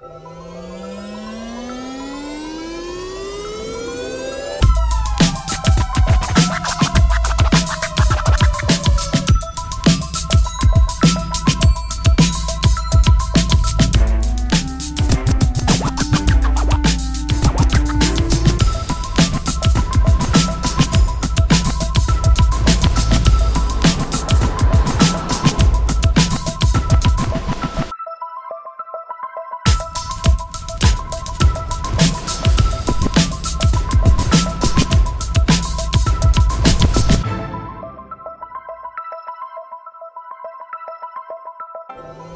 you Bye.